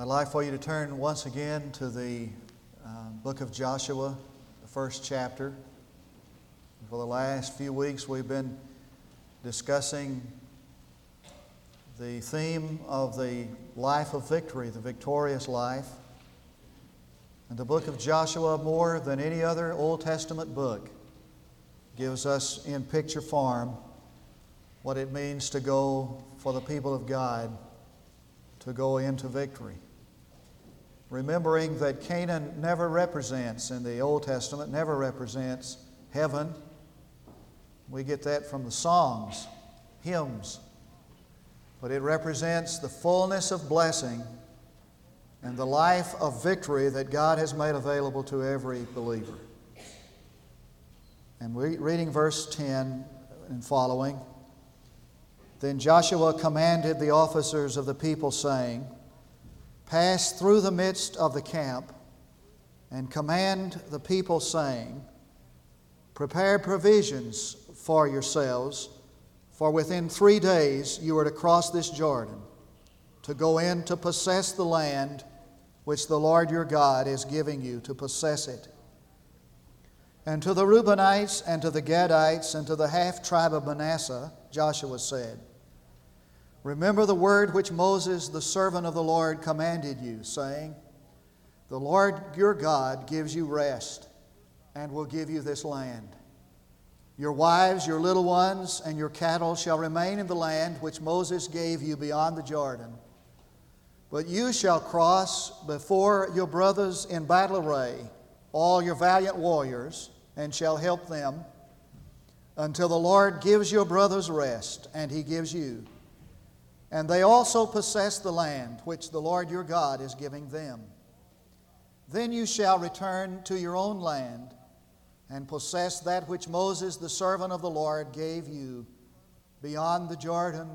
I'd like for you to turn once again to the uh, book of Joshua, the first chapter. For the last few weeks, we've been discussing the theme of the life of victory, the victorious life. And the book of Joshua, more than any other Old Testament book, gives us in picture form what it means to go for the people of God to go into victory. Remembering that Canaan never represents, in the Old Testament, never represents heaven. We get that from the Psalms, hymns. But it represents the fullness of blessing and the life of victory that God has made available to every believer. And we, reading verse 10 and following, then Joshua commanded the officers of the people, saying, Pass through the midst of the camp and command the people, saying, Prepare provisions for yourselves, for within three days you are to cross this Jordan, to go in to possess the land which the Lord your God is giving you to possess it. And to the Reubenites and to the Gadites and to the half tribe of Manasseh, Joshua said, Remember the word which Moses, the servant of the Lord, commanded you, saying, The Lord your God gives you rest and will give you this land. Your wives, your little ones, and your cattle shall remain in the land which Moses gave you beyond the Jordan. But you shall cross before your brothers in battle array, all your valiant warriors, and shall help them until the Lord gives your brothers rest, and he gives you. And they also possess the land which the Lord your God is giving them. Then you shall return to your own land and possess that which Moses, the servant of the Lord, gave you beyond the Jordan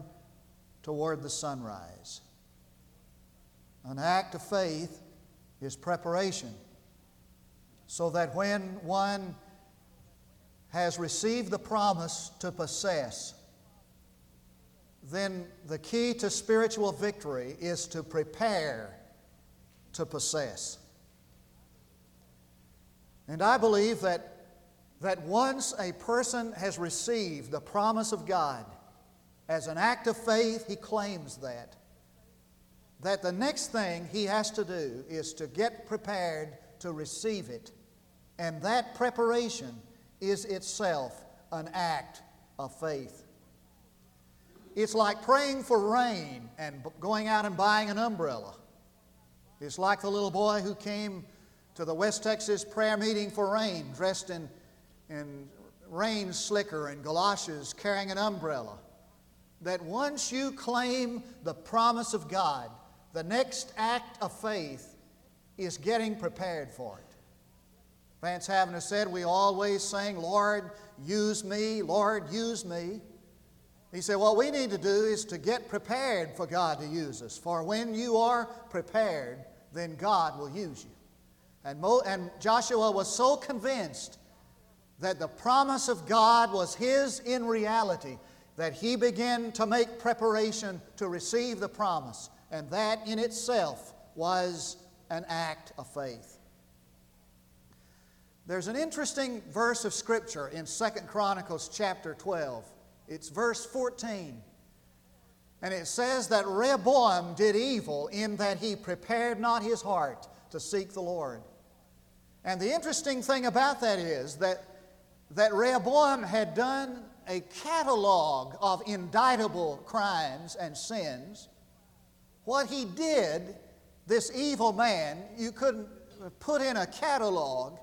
toward the sunrise. An act of faith is preparation so that when one has received the promise to possess, then the key to spiritual victory is to prepare to possess. And I believe that, that once a person has received the promise of God, as an act of faith, he claims that. That the next thing he has to do is to get prepared to receive it. And that preparation is itself an act of faith. It's like praying for rain and going out and buying an umbrella. It's like the little boy who came to the West Texas prayer meeting for rain, dressed in, in rain slicker and galoshes, carrying an umbrella. That once you claim the promise of God, the next act of faith is getting prepared for it. Vance Havner said, We always sing, Lord, use me, Lord, use me. He said, What we need to do is to get prepared for God to use us. For when you are prepared, then God will use you. And, Mo- and Joshua was so convinced that the promise of God was his in reality that he began to make preparation to receive the promise. And that in itself was an act of faith. There's an interesting verse of Scripture in Second Chronicles chapter 12. It's verse 14. And it says that Rehoboam did evil in that he prepared not his heart to seek the Lord. And the interesting thing about that is that, that Rehoboam had done a catalog of indictable crimes and sins. What he did, this evil man, you couldn't put in a catalog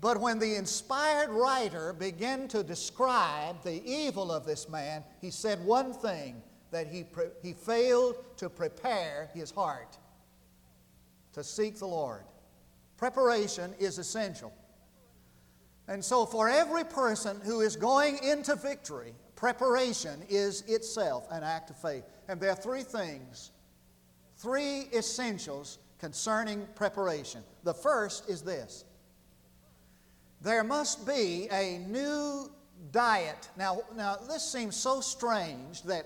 but when the inspired writer began to describe the evil of this man, he said one thing that he, pre- he failed to prepare his heart to seek the Lord. Preparation is essential. And so, for every person who is going into victory, preparation is itself an act of faith. And there are three things, three essentials concerning preparation. The first is this there must be a new diet. Now, now this seems so strange that,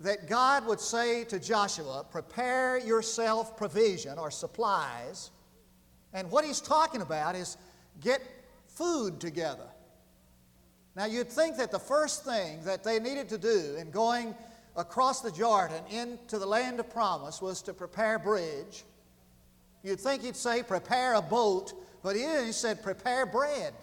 that God would say to Joshua, Prepare yourself provision or supplies. And what he's talking about is get food together. Now, you'd think that the first thing that they needed to do in going across the Jordan into the land of promise was to prepare a bridge. You'd think he'd say, Prepare a boat, but he said, Prepare bread.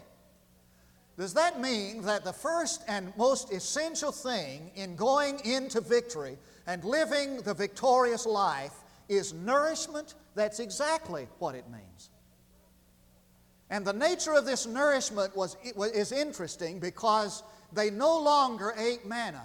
Does that mean that the first and most essential thing in going into victory and living the victorious life is nourishment? That's exactly what it means. And the nature of this nourishment was, is interesting because they no longer ate manna.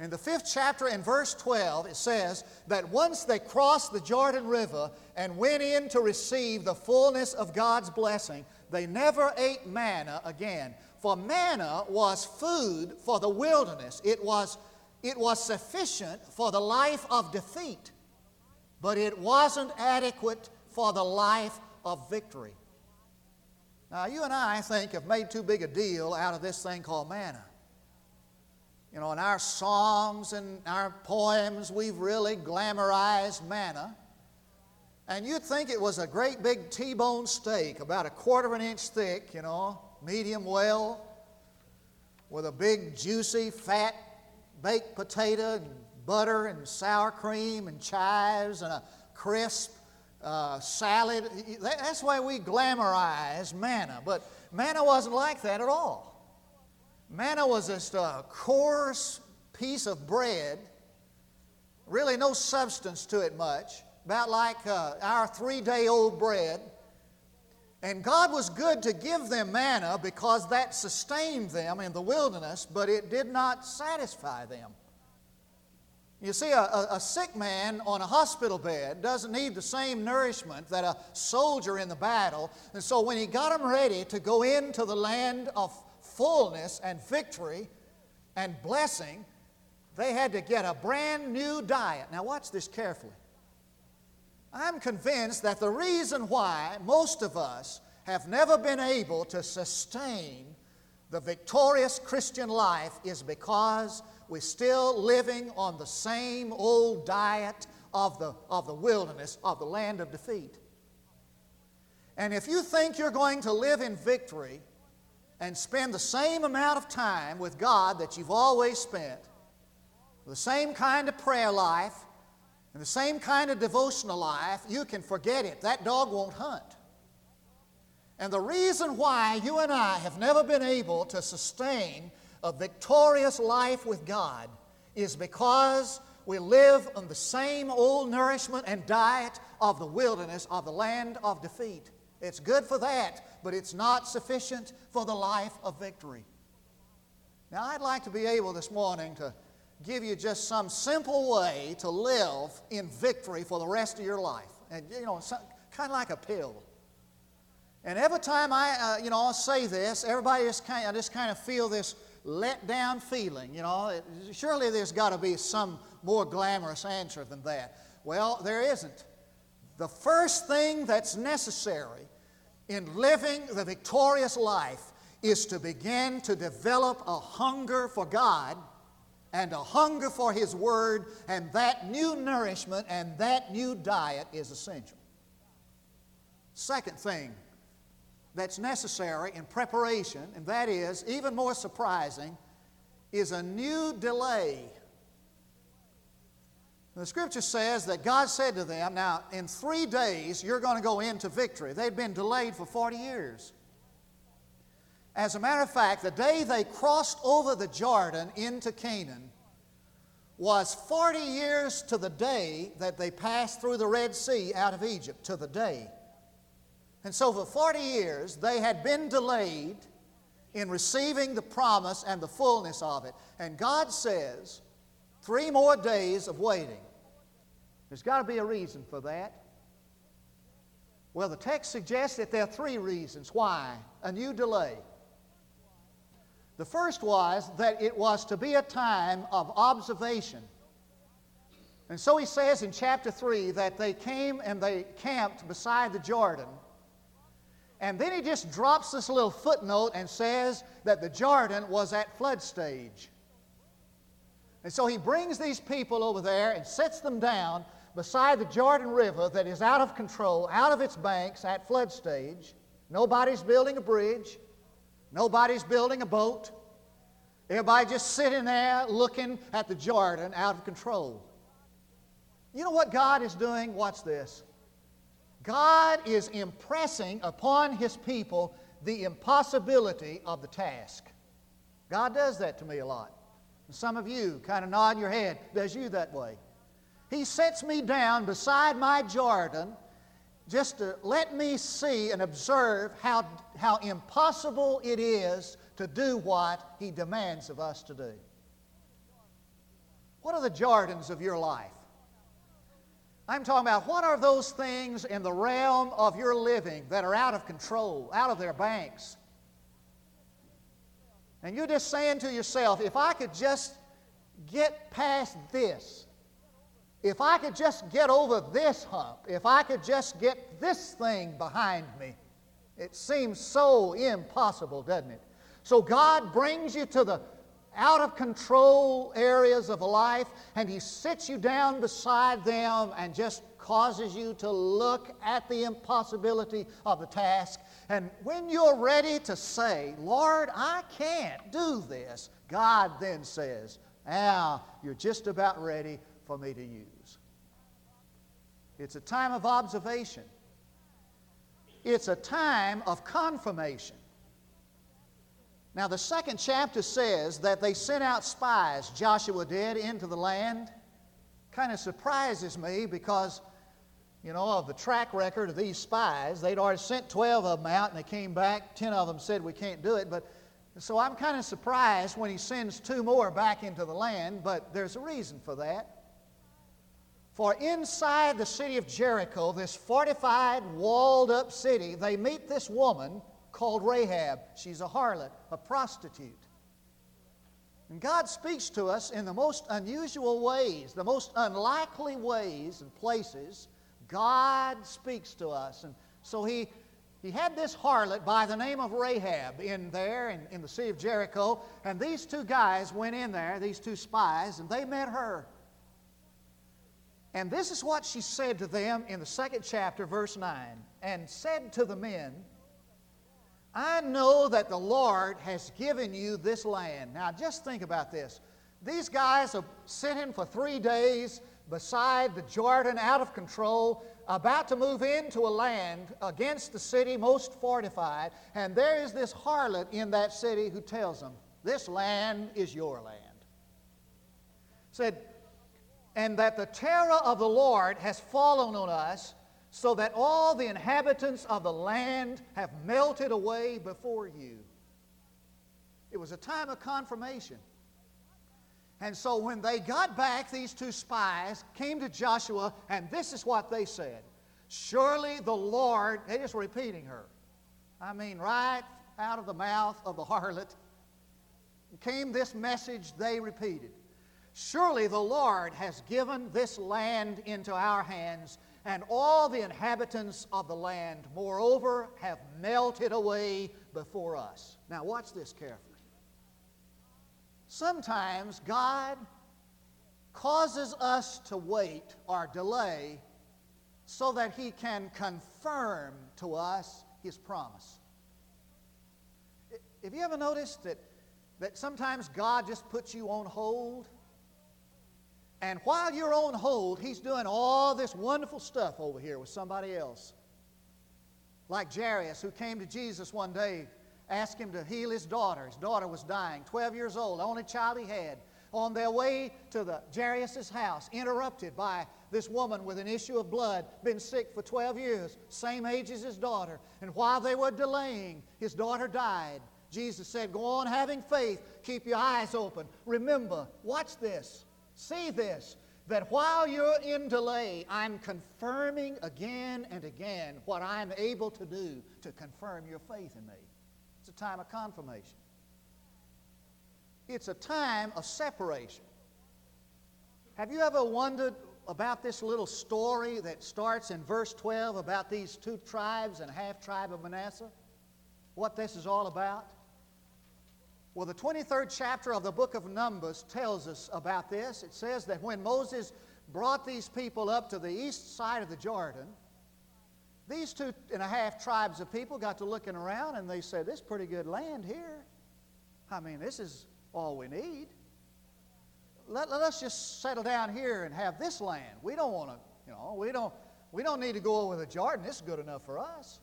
In the fifth chapter, in verse 12, it says that once they crossed the Jordan River and went in to receive the fullness of God's blessing, they never ate manna again. For manna was food for the wilderness, it was, it was sufficient for the life of defeat, but it wasn't adequate for the life of victory. Now, you and I, I think, have made too big a deal out of this thing called manna. You know, in our songs and our poems, we've really glamorized manna. And you'd think it was a great big T bone steak, about a quarter of an inch thick, you know, medium well, with a big, juicy, fat baked potato and butter and sour cream and chives and a crisp uh, salad. That's why we glamorize manna. But manna wasn't like that at all. Manna was just a coarse piece of bread, really no substance to it much, about like uh, our three day old bread. And God was good to give them manna because that sustained them in the wilderness, but it did not satisfy them. You see, a, a, sick man on a hospital bed doesn't need the same nourishment that a soldier in the battle. And so when he got him ready to go into the land of fullness and victory and blessing, they had to get a brand new diet. Now, watch this carefully. I'm convinced that the reason why most of us have never been able to sustain the victorious Christian life is because we're still living on the same old diet of the, of the wilderness, of the land of defeat. And if you think you're going to live in victory and spend the same amount of time with God that you've always spent, the same kind of prayer life, and the same kind of devotional life, you can forget it. That dog won't hunt. And the reason why you and I have never been able to sustain a victorious life with God is because we live on the same old nourishment and diet of the wilderness of the land of defeat. It's good for that, but it's not sufficient for the life of victory. Now, I'd like to be able this morning to give you just some simple way to live in victory for the rest of your life. And, you know, kind of like a pill. And every time I, uh, you know, I'll say this, everybody just kind of, I just kind of feel this let down feeling. You know, it, surely there's got to be some more glamorous answer than that. Well, there isn't. The first thing that's necessary in living the victorious life is to begin to develop a hunger for God and a hunger for His Word, and that new nourishment and that new diet is essential. Second thing that's necessary in preparation, and that is, even more surprising, is a new delay. The scripture says that God said to them, Now, in three days you're going to go into victory. They'd been delayed for 40 years. As a matter of fact, the day they crossed over the Jordan into Canaan was 40 years to the day that they passed through the Red Sea out of Egypt, to the day. And so for 40 years, they had been delayed in receiving the promise and the fullness of it. And God says, three more days of waiting. There's got to be a reason for that. Well, the text suggests that there are three reasons why a new delay. The first was that it was to be a time of observation. And so he says in chapter 3 that they came and they camped beside the Jordan. And then he just drops this little footnote and says that the Jordan was at flood stage. And so he brings these people over there and sets them down beside the Jordan River that is out of control, out of its banks at flood stage. Nobody's building a bridge, nobody's building a boat. Everybody just sitting there looking at the Jordan out of control. You know what God is doing? Watch this. God is impressing upon His people the impossibility of the task. God does that to me a lot. Some of you kind of nod your head, does you that way. He sets me down beside my Jordan just to let me see and observe how, how impossible it is to do what He demands of us to do. What are the Jordans of your life? I'm talking about what are those things in the realm of your living that are out of control, out of their banks? And you're just saying to yourself, if I could just get past this, if I could just get over this hump, if I could just get this thing behind me, it seems so impossible, doesn't it? So God brings you to the out of control areas of life and He sits you down beside them and just causes you to look at the impossibility of the task. And when you're ready to say, Lord, I can't do this, God then says, Now you're just about ready for me to use. It's a time of observation, it's a time of confirmation. Now, the second chapter says that they sent out spies, Joshua did, into the land. Kind of surprises me because, you know, of the track record of these spies. They'd already sent 12 of them out and they came back. 10 of them said, We can't do it. But so I'm kind of surprised when he sends two more back into the land, but there's a reason for that. For inside the city of Jericho, this fortified, walled up city, they meet this woman called Rahab. She's a harlot, a prostitute. And God speaks to us in the most unusual ways, the most unlikely ways and places. God speaks to us. And so he, he had this harlot by the name of Rahab in there in, in the Sea of Jericho. And these two guys went in there, these two spies, and they met her. And this is what she said to them in the second chapter, verse 9. And said to the men, I know that the Lord has given you this land. Now, just think about this. These guys are sitting for three days beside the Jordan, out of control, about to move into a land against the city most fortified, and there is this harlot in that city who tells them, This land is your land. Said, and that the terror of the Lord has fallen on us so that all the inhabitants of the land have melted away before you. It was a time of confirmation. And so when they got back, these two spies came to Joshua, and this is what they said Surely the Lord, they're just repeating her. I mean, right out of the mouth of the harlot came this message they repeated Surely the Lord has given this land into our hands and all the inhabitants of the land, moreover, have melted away before us. Now, watch this carefully. Sometimes God causes us to wait or delay so that He can confirm to us His promise. Have you ever noticed that, that sometimes God just puts you on hold? And while you're on hold, he's doing all this wonderful stuff over here with somebody else. Like Jairus, who came to Jesus one day, asked him to heal his daughter. His daughter was dying, 12 years old, the only child he had. On their way to the Jairus' house, interrupted by this woman with an issue of blood, been sick for 12 years, same age as his daughter. And while they were delaying, his daughter died. Jesus said, Go on having faith, keep your eyes open. Remember, watch this. See this that while you're in delay, I'm confirming again and again what I'm able to do to confirm your faith in me. It's a time of confirmation, it's a time of separation. Have you ever wondered about this little story that starts in verse 12 about these two tribes and half tribe of Manasseh? What this is all about? Well, the 23rd chapter of the book of Numbers tells us about this. It says that when Moses brought these people up to the east side of the Jordan, these two and a half tribes of people got to looking around and they said, This is pretty good land here. I mean, this is all we need. Let, let us just settle down here and have this land. We don't want to, you know, we don't, we don't need to go over the Jordan. This is good enough for us.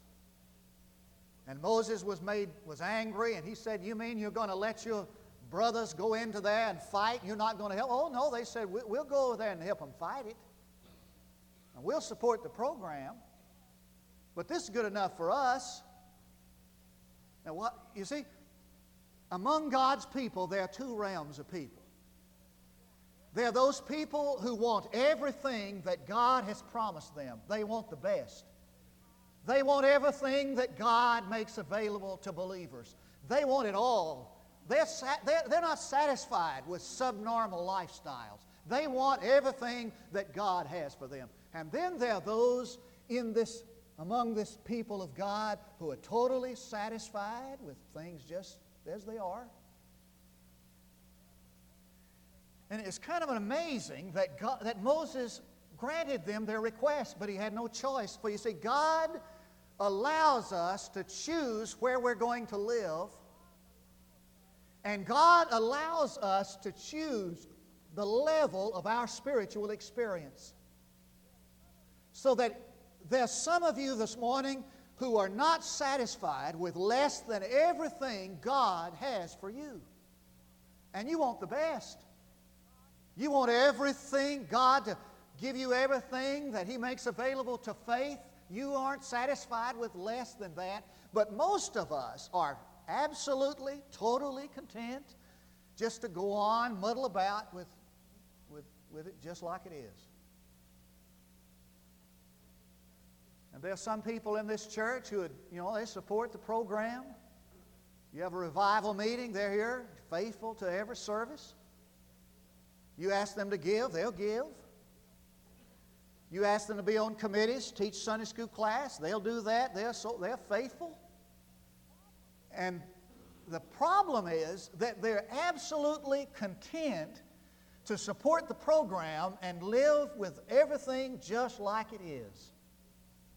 And Moses was made was angry, and he said, "You mean you're going to let your brothers go into there and fight? You're not going to help?" Oh no, they said, "We'll go over there and help them fight it, and we'll support the program." But this is good enough for us. Now, what you see, among God's people, there are two realms of people. There are those people who want everything that God has promised them. They want the best. They want everything that God makes available to believers. They want it all. They're, they're, they're not satisfied with subnormal lifestyles. They want everything that God has for them. And then there are those in this, among this people of God who are totally satisfied with things just as they are. And it's kind of amazing that, God, that Moses granted them their request, but he had no choice. For you see, God allows us to choose where we're going to live, and God allows us to choose the level of our spiritual experience. So that there's some of you this morning who are not satisfied with less than everything God has for you. And you want the best. You want everything, God to give you everything that He makes available to faith. You aren't satisfied with less than that. But most of us are absolutely, totally content just to go on, muddle about with, with, with it just like it is. And there are some people in this church who, would, you know, they support the program. You have a revival meeting, they're here, faithful to every service. You ask them to give, they'll give. You ask them to be on committees, teach Sunday school class, they'll do that. They're, so, they're faithful. And the problem is that they're absolutely content to support the program and live with everything just like it is.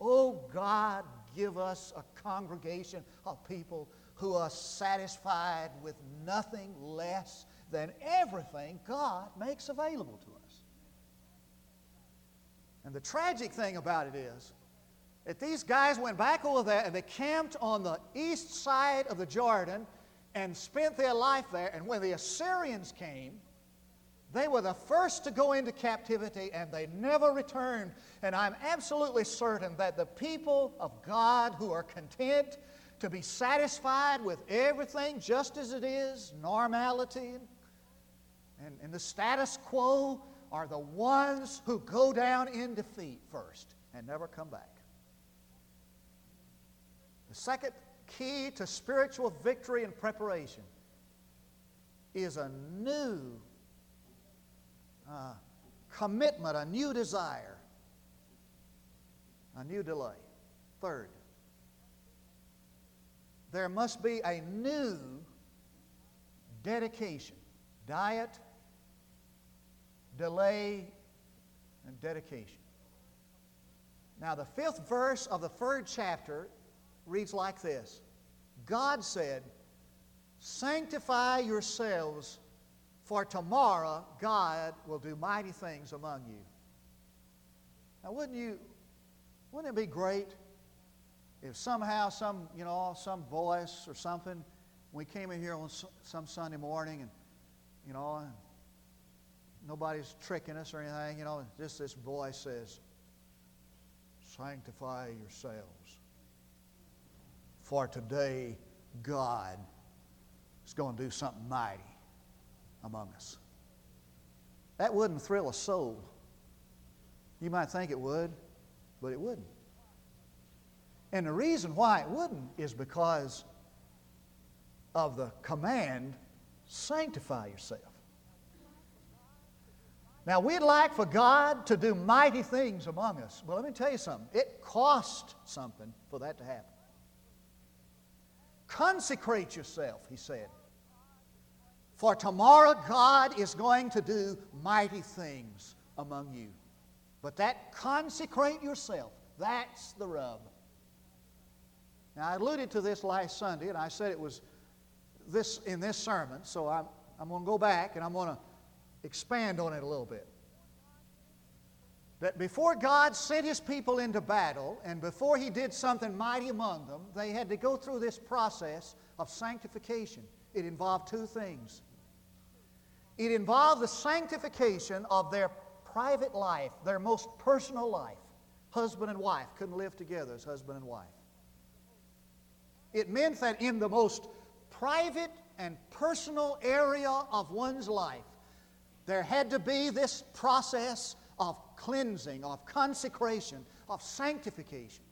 Oh God, give us a congregation of people who are satisfied with nothing less than everything God makes available to us. And the tragic thing about it is that these guys went back over there and they camped on the east side of the Jordan and spent their life there. And when the Assyrians came, they were the first to go into captivity and they never returned. And I'm absolutely certain that the people of God who are content to be satisfied with everything just as it is, normality and, and the status quo, are the ones who go down in defeat first and never come back. The second key to spiritual victory and preparation is a new uh, commitment, a new desire, a new delay. Third, there must be a new dedication. Diet, delay, and dedication. Now, the fifth verse of the third chapter reads like this God said, Sanctify yourselves, for tomorrow God will do mighty things among you. Now, wouldn't you, wouldn't it be great if somehow some, you know, some voice or something, we came in here on some Sunday morning and, you know, nobody's tricking us or anything, you know, just this voice says, Sanctify yourselves. For today, God is going to do something mighty among us. That wouldn't thrill a soul. You might think it would, but it wouldn't. And the reason why it wouldn't is because of the command sanctify yourself. Now, we'd like for God to do mighty things among us. Well, let me tell you something. It cost something for that to happen. Consecrate yourself, he said. For tomorrow God is going to do mighty things among you. But that consecrate yourself, that's the rub. Now, I alluded to this last Sunday, and I said it was this in this sermon, so I'm, I'm going to go back and I'm going to expand on it a little bit. That before God sent His people into battle, and before He did something mighty among them, they had to go through this process of sanctification. It involved two things it involved the sanctification of their private life, their most personal life. Husband and wife couldn't live together as husband and wife. It meant that in the most private and personal area of one's life, there had to be this process of cleansing, of consecration, of sanctification.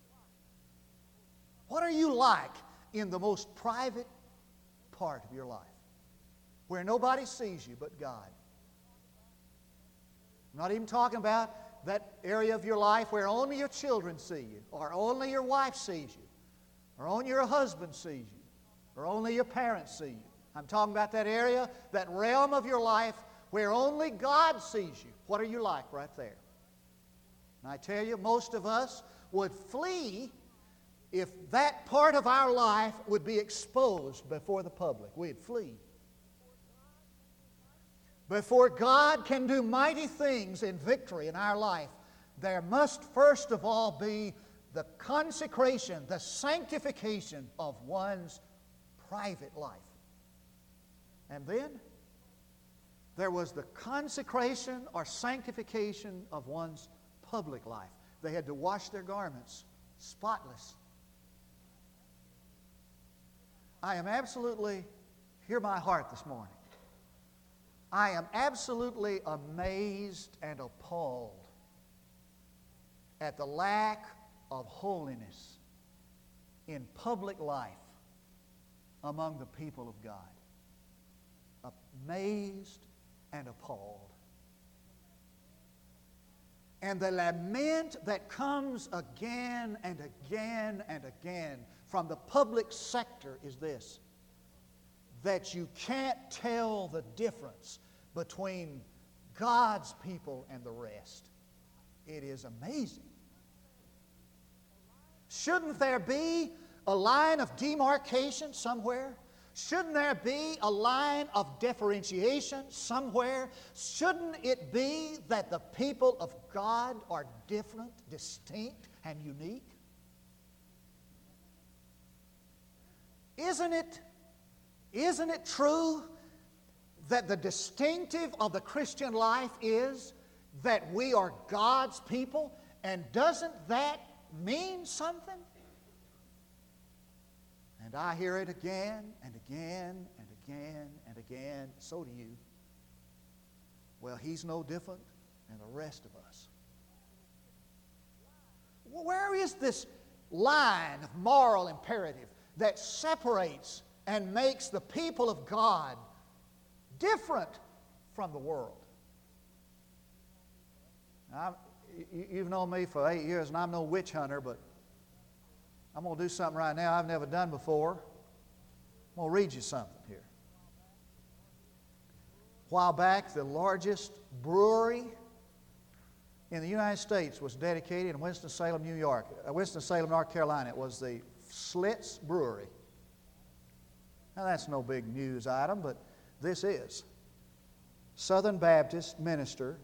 What are you like in the most private part of your life? where nobody sees you but God. I'm not even talking about that area of your life where only your children see you, or only your wife sees you, or only your husband sees you, or only your parents see you. I'm talking about that area, that realm of your life where only God sees you. What are you like right there? And I tell you, most of us would flee if that part of our life would be exposed before the public. We'd flee. Before God can do mighty things in victory in our life, there must first of all be the consecration, the sanctification of one's private life. And then there was the consecration or sanctification of one's public life. They had to wash their garments spotless. I am absolutely, hear my heart this morning. I am absolutely amazed and appalled at the lack of holiness in public life among the people of God. Amazed and appalled. And the lament that comes again and again and again from the public sector is this that you can't tell the difference between God's people and the rest. It is amazing. Shouldn't there be a line of demarcation somewhere? Shouldn't there be a line of differentiation somewhere? Shouldn't it be that the people of God are different, distinct, and unique? Isn't it, isn't it true that the distinctive of the Christian life is that we are God's people? And doesn't that mean something? And I hear it again and again and again and again. So do you. Well, he's no different than the rest of us. Where is this line of moral imperative that separates and makes the people of God different from the world. Now, you've known me for eight years, and I'm no witch hunter, but I'm going to do something right now I've never done before. I'm going to read you something here. A while back, the largest brewery in the United States was dedicated in Winston-Salem, New York. Uh, Winston-Salem, North Carolina. It was the Schlitz Brewery. Now, that's no big news item, but this is. Southern Baptist minister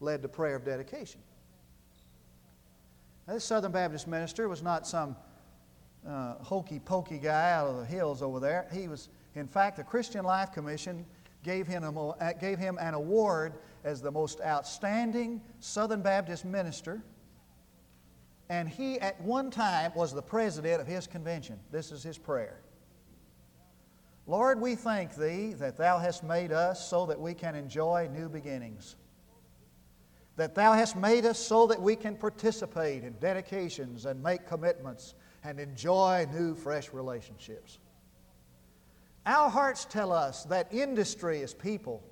led the prayer of dedication. Now, this Southern Baptist minister was not some uh, hokey pokey guy out of the hills over there. He was, in fact, the Christian Life Commission gave him, a, uh, gave him an award as the most outstanding Southern Baptist minister. And he, at one time, was the president of his convention. This is his prayer. Lord, we thank Thee that Thou hast made us so that we can enjoy new beginnings. That Thou hast made us so that we can participate in dedications and make commitments and enjoy new, fresh relationships. Our hearts tell us that industry is people.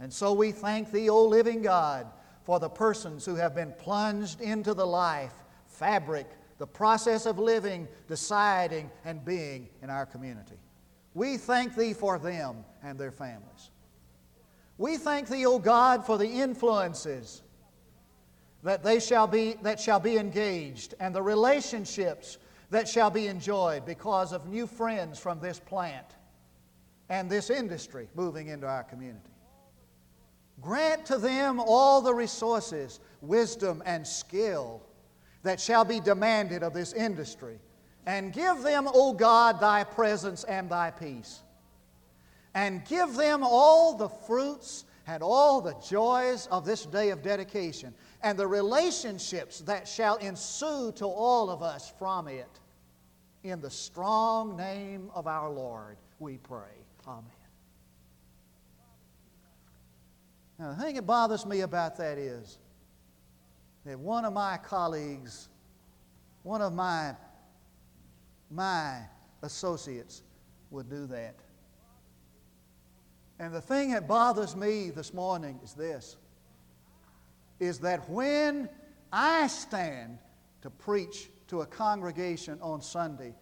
And so we thank Thee, O living God, for the persons who have been plunged into the life, fabric, the process of living, deciding, and being in our community. We thank Thee for them and their families. We thank Thee, O God, for the influences that they shall be, that shall be engaged and the relationships that shall be enjoyed because of new friends from this plant and this industry moving into our community. Grant to them all the resources, wisdom, and skill that shall be demanded of this industry. And give them, O God, thy presence and thy peace. And give them all the fruits and all the joys of this day of dedication and the relationships that shall ensue to all of us from it. In the strong name of our Lord, we pray. Amen. Now, the thing that bothers me about that is that one of my colleagues, one of my, my associates, would do that. And the thing that bothers me this morning is this is that when I stand to preach to a congregation on Sunday,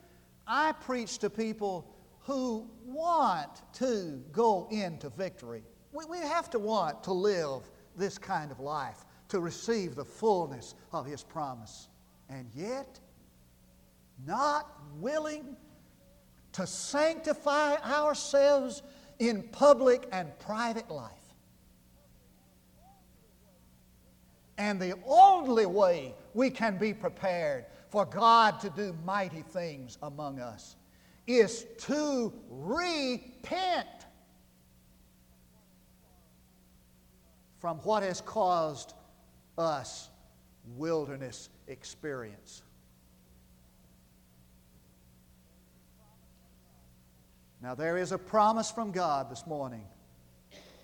I preach to people who want to go into victory. We, we have to want to live this kind of life, to receive the fullness of His promise. And yet, not willing to sanctify ourselves in public and private life. And the only way we can be prepared for God to do mighty things among us is to repent from what has caused us wilderness experience. Now, there is a promise from God this morning,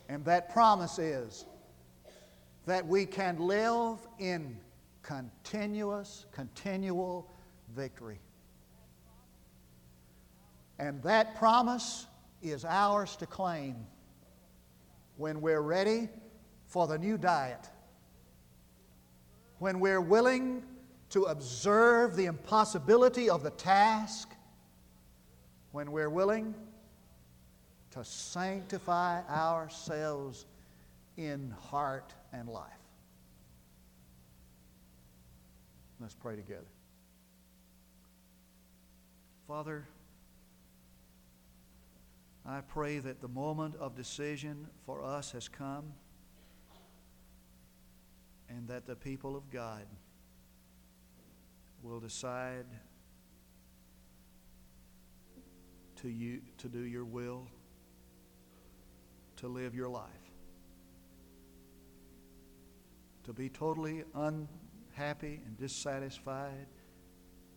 and that promise is that we can live in continuous, continual victory. And that promise is ours to claim when we're ready for the new diet, when we're willing to observe the impossibility of the task, when we're willing to sanctify ourselves in heart and life. Let's pray together. Father, I pray that the moment of decision for us has come and that the people of God will decide to, you, to do your will, to live your life, to be totally unhappy and dissatisfied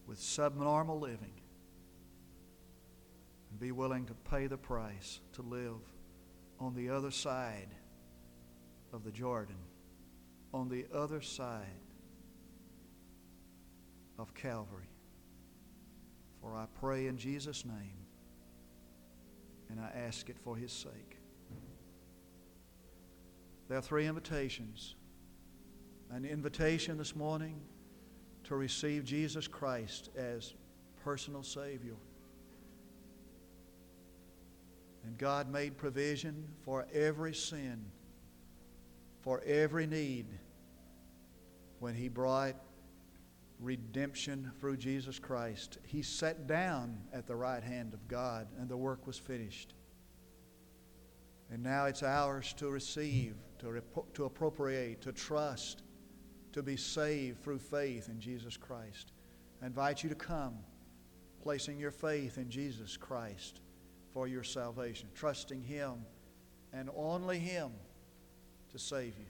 with subnormal living, and be willing to pay the price to live on the other side of the Jordan on the other side of Calvary. For I pray in Jesus' name, and I ask it for his sake. There are three invitations. An invitation this morning to receive Jesus Christ as personal Savior. And God made provision for every sin for every need when he brought redemption through Jesus Christ. He sat down at the right hand of God, and the work was finished. And now it's ours to receive, to, to appropriate, to trust, to be saved through faith in Jesus Christ. I invite you to come, placing your faith in Jesus Christ for your salvation, trusting Him and only Him to save you.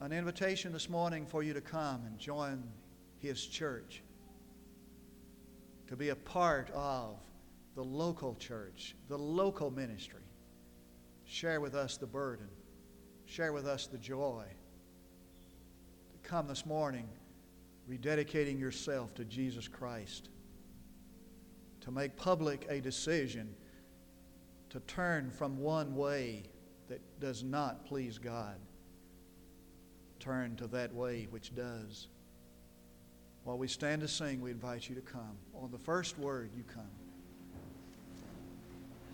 An invitation this morning for you to come and join His church, to be a part of the local church, the local ministry. Share with us the burden, share with us the joy. To come this morning rededicating yourself to Jesus Christ, to make public a decision to turn from one way that does not please God. Turn to that way which does. While we stand to sing, we invite you to come. On the first word, you come.